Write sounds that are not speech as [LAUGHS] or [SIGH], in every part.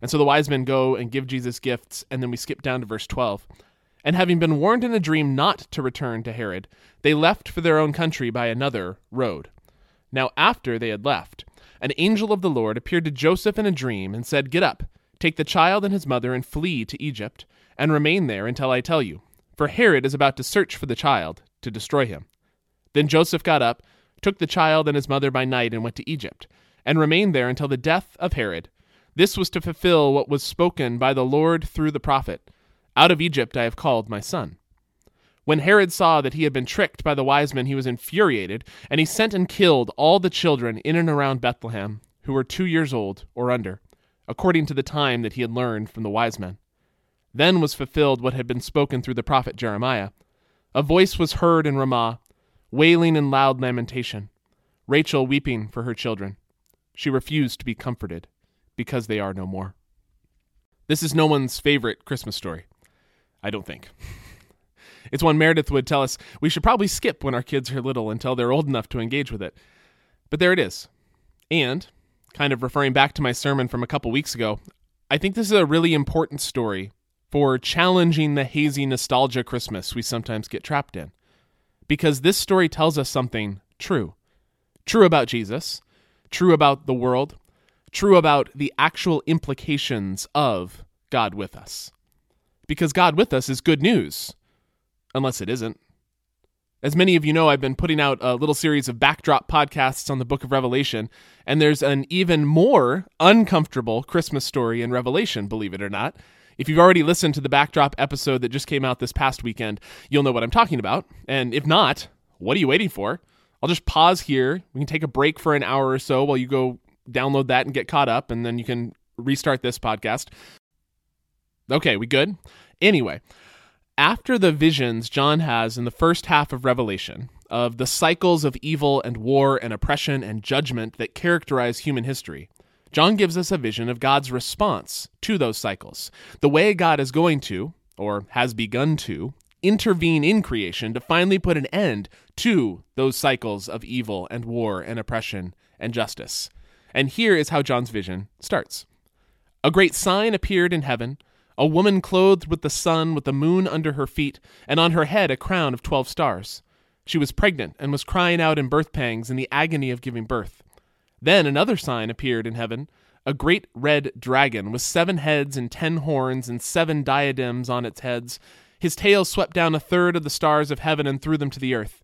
And so the wise men go and give Jesus gifts, and then we skip down to verse 12. And having been warned in a dream not to return to Herod, they left for their own country by another road. Now, after they had left, an angel of the Lord appeared to Joseph in a dream and said, Get up, take the child and his mother, and flee to Egypt, and remain there until I tell you, for Herod is about to search for the child to destroy him. Then Joseph got up, took the child and his mother by night, and went to Egypt, and remained there until the death of Herod this was to fulfill what was spoken by the Lord through the prophet Out of Egypt I have called my son. When Herod saw that he had been tricked by the wise men, he was infuriated, and he sent and killed all the children in and around Bethlehem who were two years old or under, according to the time that he had learned from the wise men. Then was fulfilled what had been spoken through the prophet Jeremiah. A voice was heard in Ramah, wailing in loud lamentation, Rachel weeping for her children. She refused to be comforted because they are no more. This is no one's favorite Christmas story. I don't think. [LAUGHS] it's one Meredith would tell us we should probably skip when our kids are little until they're old enough to engage with it. But there it is. And, kind of referring back to my sermon from a couple weeks ago, I think this is a really important story for challenging the hazy nostalgia Christmas we sometimes get trapped in. Because this story tells us something true. True about Jesus, true about the world, true about the actual implications of God with us. Because God with us is good news, unless it isn't. As many of you know, I've been putting out a little series of backdrop podcasts on the book of Revelation, and there's an even more uncomfortable Christmas story in Revelation, believe it or not. If you've already listened to the backdrop episode that just came out this past weekend, you'll know what I'm talking about. And if not, what are you waiting for? I'll just pause here. We can take a break for an hour or so while you go download that and get caught up, and then you can restart this podcast. Okay, we good? Anyway, after the visions John has in the first half of Revelation of the cycles of evil and war and oppression and judgment that characterize human history, John gives us a vision of God's response to those cycles, the way God is going to, or has begun to, intervene in creation to finally put an end to those cycles of evil and war and oppression and justice. And here is how John's vision starts A great sign appeared in heaven a woman clothed with the sun, with the moon under her feet, and on her head a crown of twelve stars. She was pregnant and was crying out in birth pangs in the agony of giving birth. Then another sign appeared in heaven a great red dragon with seven heads and ten horns and seven diadems on its heads. His tail swept down a third of the stars of heaven and threw them to the earth.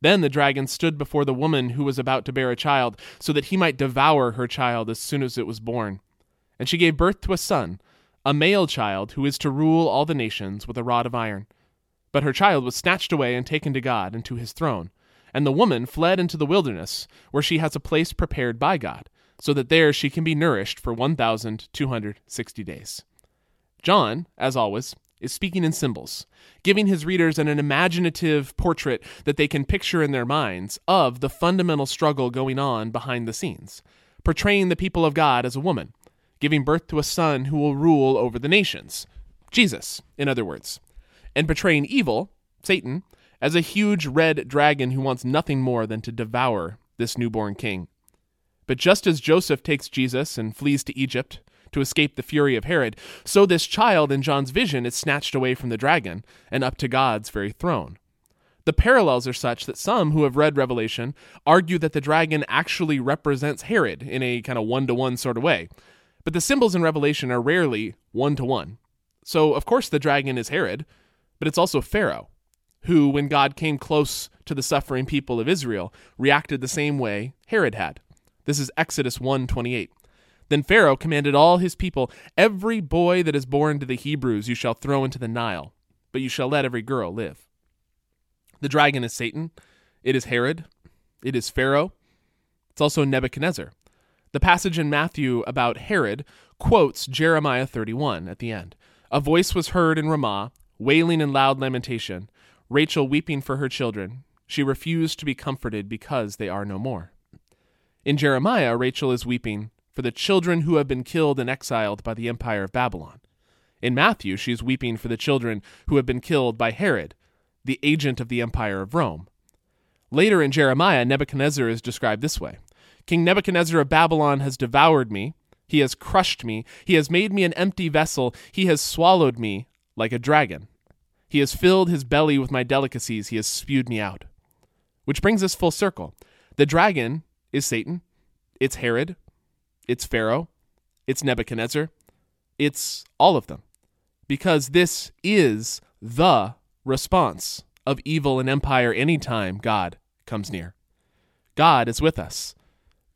Then the dragon stood before the woman who was about to bear a child, so that he might devour her child as soon as it was born. And she gave birth to a son, a male child who is to rule all the nations with a rod of iron. But her child was snatched away and taken to God and to his throne. And the woman fled into the wilderness, where she has a place prepared by God, so that there she can be nourished for 1,260 days. John, as always, is speaking in symbols, giving his readers an, an imaginative portrait that they can picture in their minds of the fundamental struggle going on behind the scenes, portraying the people of God as a woman, giving birth to a son who will rule over the nations. Jesus, in other words, and portraying evil, Satan, as a huge red dragon who wants nothing more than to devour this newborn king. But just as Joseph takes Jesus and flees to Egypt, to escape the fury of Herod, so this child in John's vision is snatched away from the dragon and up to God's very throne. The parallels are such that some who have read Revelation argue that the dragon actually represents Herod in a kind of one to one sort of way. But the symbols in Revelation are rarely one to one. So, of course, the dragon is Herod, but it's also Pharaoh, who, when God came close to the suffering people of Israel, reacted the same way Herod had. This is Exodus 1:28. Then Pharaoh commanded all his people, Every boy that is born to the Hebrews you shall throw into the Nile, but you shall let every girl live. The dragon is Satan. It is Herod. It is Pharaoh. It's also Nebuchadnezzar. The passage in Matthew about Herod quotes Jeremiah 31 at the end. A voice was heard in Ramah, wailing in loud lamentation, Rachel weeping for her children. She refused to be comforted because they are no more. In Jeremiah, Rachel is weeping for the children who have been killed and exiled by the empire of Babylon. In Matthew, she is weeping for the children who have been killed by Herod, the agent of the empire of Rome. Later in Jeremiah, Nebuchadnezzar is described this way King Nebuchadnezzar of Babylon has devoured me, he has crushed me, he has made me an empty vessel, he has swallowed me like a dragon. He has filled his belly with my delicacies, he has spewed me out. Which brings us full circle. The dragon is Satan, it's Herod, it's Pharaoh, it's Nebuchadnezzar, it's all of them. Because this is the response of evil and empire anytime God comes near. God is with us.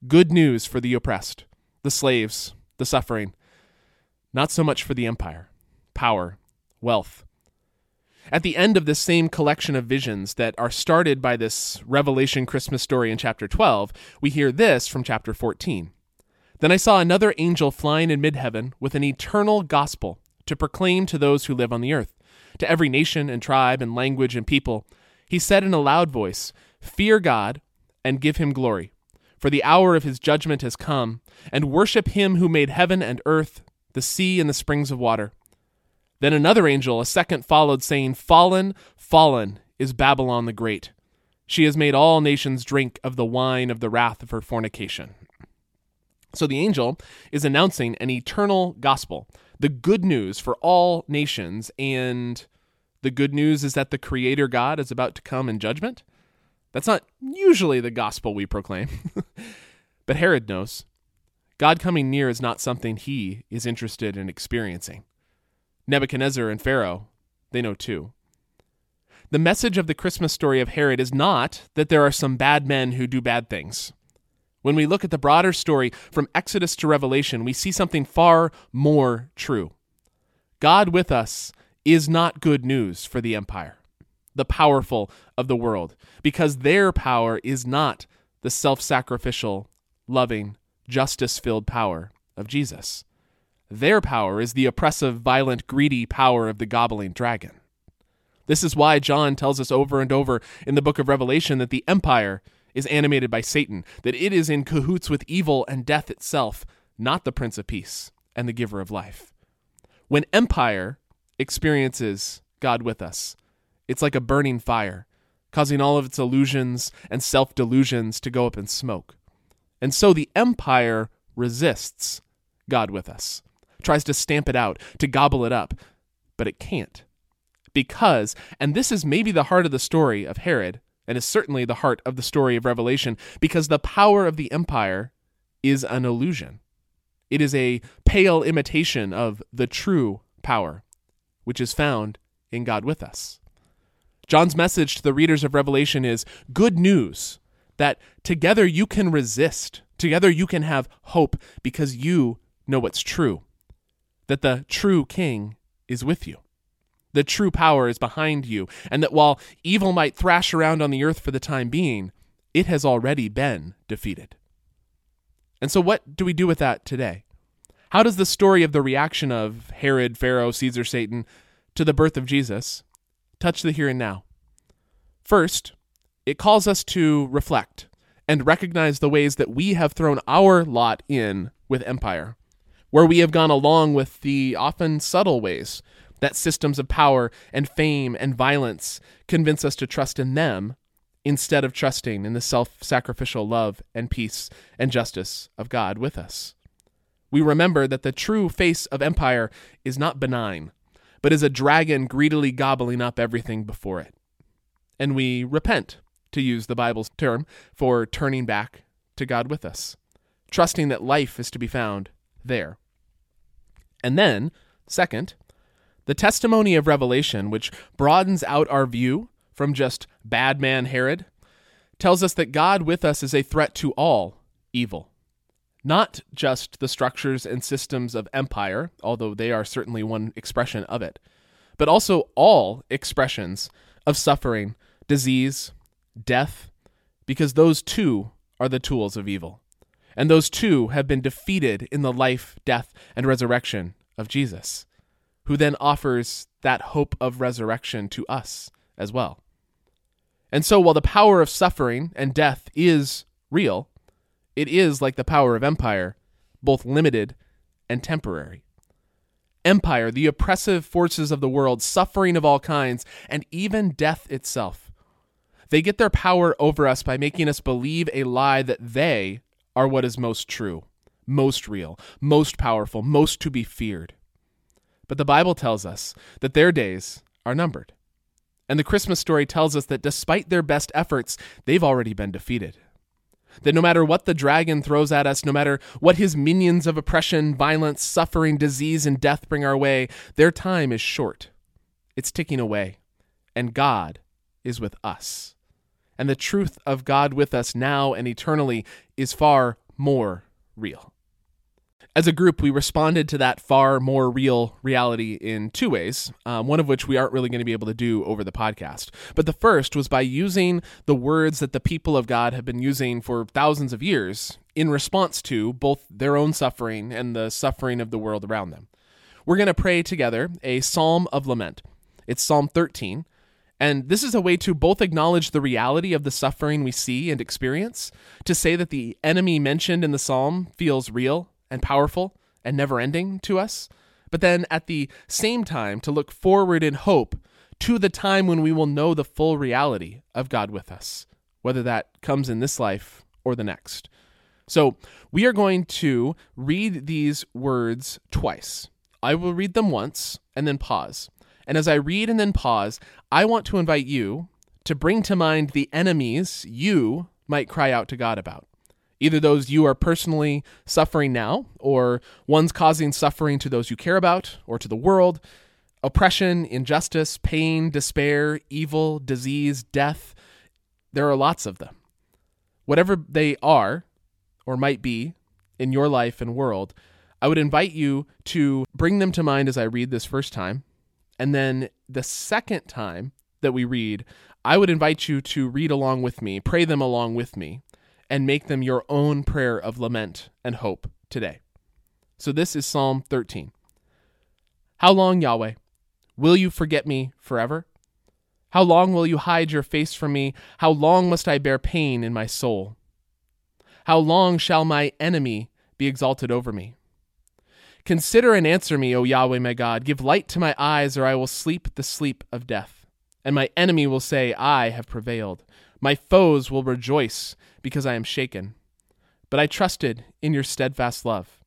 Good news for the oppressed, the slaves, the suffering. Not so much for the empire, power, wealth. At the end of this same collection of visions that are started by this Revelation Christmas story in chapter 12, we hear this from chapter 14. Then I saw another angel flying in mid heaven with an eternal gospel to proclaim to those who live on the earth, to every nation and tribe and language and people. He said in a loud voice, Fear God and give him glory, for the hour of his judgment has come, and worship him who made heaven and earth, the sea and the springs of water. Then another angel, a second, followed, saying, Fallen, fallen is Babylon the Great. She has made all nations drink of the wine of the wrath of her fornication. So the angel is announcing an eternal gospel, the good news for all nations. And the good news is that the Creator God is about to come in judgment. That's not usually the gospel we proclaim. [LAUGHS] but Herod knows. God coming near is not something he is interested in experiencing. Nebuchadnezzar and Pharaoh, they know too. The message of the Christmas story of Herod is not that there are some bad men who do bad things. When we look at the broader story from Exodus to Revelation, we see something far more true. God with us is not good news for the empire, the powerful of the world, because their power is not the self sacrificial, loving, justice filled power of Jesus. Their power is the oppressive, violent, greedy power of the gobbling dragon. This is why John tells us over and over in the book of Revelation that the empire is animated by Satan, that it is in cahoots with evil and death itself, not the Prince of Peace and the giver of life. When empire experiences God with us, it's like a burning fire, causing all of its illusions and self delusions to go up in smoke. And so the empire resists God with us, tries to stamp it out, to gobble it up, but it can't. Because, and this is maybe the heart of the story of Herod, and is certainly the heart of the story of Revelation because the power of the empire is an illusion. It is a pale imitation of the true power, which is found in God with us. John's message to the readers of Revelation is good news that together you can resist, together you can have hope because you know what's true, that the true king is with you the true power is behind you, and that while evil might thrash around on the earth for the time being, it has already been defeated. And so, what do we do with that today? How does the story of the reaction of Herod, Pharaoh, Caesar, Satan to the birth of Jesus touch the here and now? First, it calls us to reflect and recognize the ways that we have thrown our lot in with empire, where we have gone along with the often subtle ways that systems of power and fame and violence convince us to trust in them instead of trusting in the self sacrificial love and peace and justice of God with us. We remember that the true face of empire is not benign, but is a dragon greedily gobbling up everything before it. And we repent, to use the Bible's term, for turning back to God with us, trusting that life is to be found there. And then, second, The testimony of Revelation, which broadens out our view from just bad man Herod, tells us that God with us is a threat to all evil. Not just the structures and systems of empire, although they are certainly one expression of it, but also all expressions of suffering, disease, death, because those too are the tools of evil. And those too have been defeated in the life, death, and resurrection of Jesus, who then offers that hope of resurrection to us as well. And so, while the power of suffering and death is real, it is like the power of empire, both limited and temporary. Empire, the oppressive forces of the world, suffering of all kinds, and even death itself. They get their power over us by making us believe a lie that they are what is most true, most real, most powerful, most to be feared. But the Bible tells us that their days are numbered. And the Christmas story tells us that despite their best efforts, they've already been defeated. That no matter what the dragon throws at us, no matter what his minions of oppression, violence, suffering, disease, and death bring our way, their time is short. It's ticking away. And God is with us. And the truth of God with us now and eternally is far more real. As a group, we responded to that far more real reality in two ways, um, one of which we aren't really going to be able to do over the podcast. But the first was by using the words that the people of God have been using for thousands of years in response to both their own suffering and the suffering of the world around them. We're going to pray together a psalm of lament. It's Psalm 13. And this is a way to both acknowledge the reality of the suffering we see and experience, to say that the enemy mentioned in the psalm feels real and powerful and never ending to us, but then at the same time to look forward in hope to the time when we will know the full reality of God with us, whether that comes in this life or the next. So we are going to read these words twice. I will read them once and then pause. And as I read and then pause, I want to invite you to bring to mind the enemies you might cry out to God about either those you are personally suffering now, or ones causing suffering to those you care about or to the world, oppression, injustice, pain, despair, evil, disease, death. There are lots of them. Whatever they are or might be in your life and world, I would invite you to bring them to mind as I read this first time. And then the second time that we read, I would invite you to read along with me, pray them along with me and make them your own prayer of lament and hope today. So this is Psalm 13. How long, Yahweh, will you forget me forever? How long will you hide your face from me? How long must I bear pain in my soul? How long shall my enemy be exalted over me? Consider and answer me, O Yahweh my God. Give light to my eyes, or I will sleep the sleep of death. And my enemy will say, I have prevailed. My foes will rejoice because I am shaken. But I trusted in your steadfast love.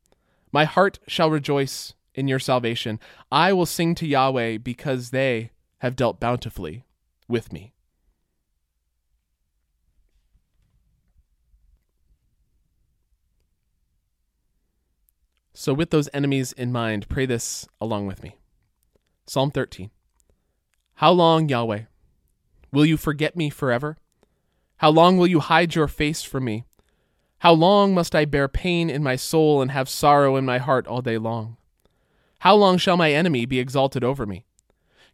My heart shall rejoice in your salvation. I will sing to Yahweh because they have dealt bountifully with me. So, with those enemies in mind, pray this along with me. Psalm 13 How long, Yahweh, will you forget me forever? How long will you hide your face from me? How long must I bear pain in my soul and have sorrow in my heart all day long? How long shall my enemy be exalted over me?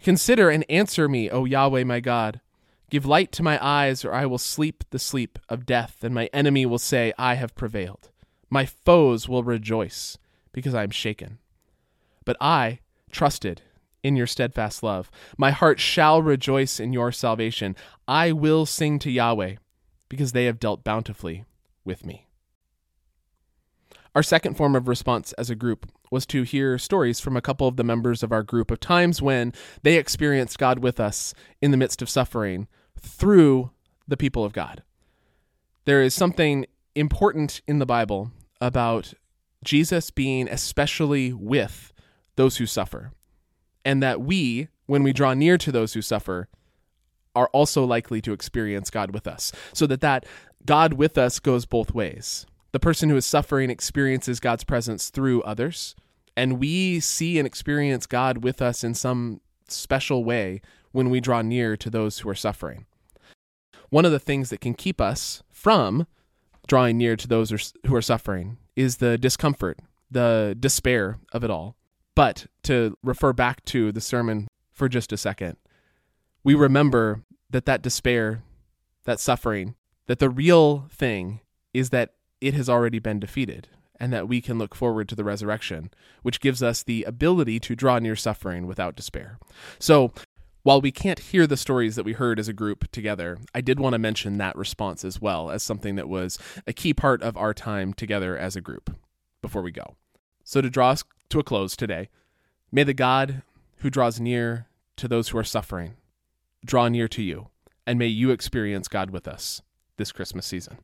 Consider and answer me, O Yahweh my God. Give light to my eyes, or I will sleep the sleep of death, and my enemy will say, I have prevailed. My foes will rejoice, because I am shaken. But I trusted in your steadfast love. My heart shall rejoice in your salvation. I will sing to Yahweh, because they have dealt bountifully with me. Our second form of response as a group was to hear stories from a couple of the members of our group of times when they experienced God with us in the midst of suffering through the people of God. There is something important in the Bible about Jesus being especially with those who suffer and that we, when we draw near to those who suffer, are also likely to experience God with us. So that that God with us goes both ways. The person who is suffering experiences God's presence through others, And we see and experience God with us in some special way when we draw near to those who are suffering. One of the things that can keep us from drawing near to those who are suffering is the discomfort, the despair of it all. But to refer back to the sermon for just a second, we remember that that despair, that suffering, that the real thing is that it has already been defeated and that we can look forward to the resurrection, which gives us the ability to draw near suffering without despair. So, while we can't hear the stories that we heard as a group together, I did want to mention that response as well as something that was a key part of our time together as a group before we go. So, to draw us to a close today, may the God who draws near to those who are suffering draw near to you, and may you experience God with us this Christmas season.